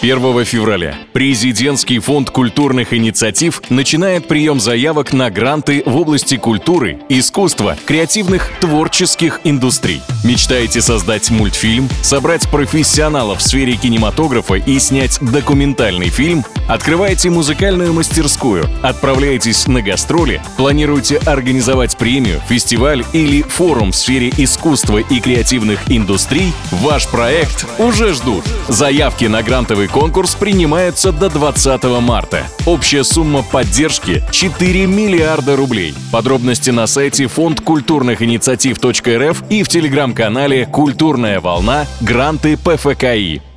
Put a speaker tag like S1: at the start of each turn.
S1: 1 февраля Президентский фонд культурных инициатив начинает прием заявок на гранты в области культуры, искусства, креативных, творческих индустрий. Мечтаете создать мультфильм, собрать профессионалов в сфере кинематографа и снять документальный фильм? Открываете музыкальную мастерскую, отправляетесь на гастроли, планируете организовать премию, фестиваль или форум в сфере искусства и креативных индустрий? Ваш проект уже ждут. Заявки на грантовый конкурс принимаются до 20 марта. Общая сумма поддержки 4 миллиарда рублей. Подробности на сайте фонд культурных инициатив.рф и в телеграм-канале «Культурная волна. Гранты ПФКИ».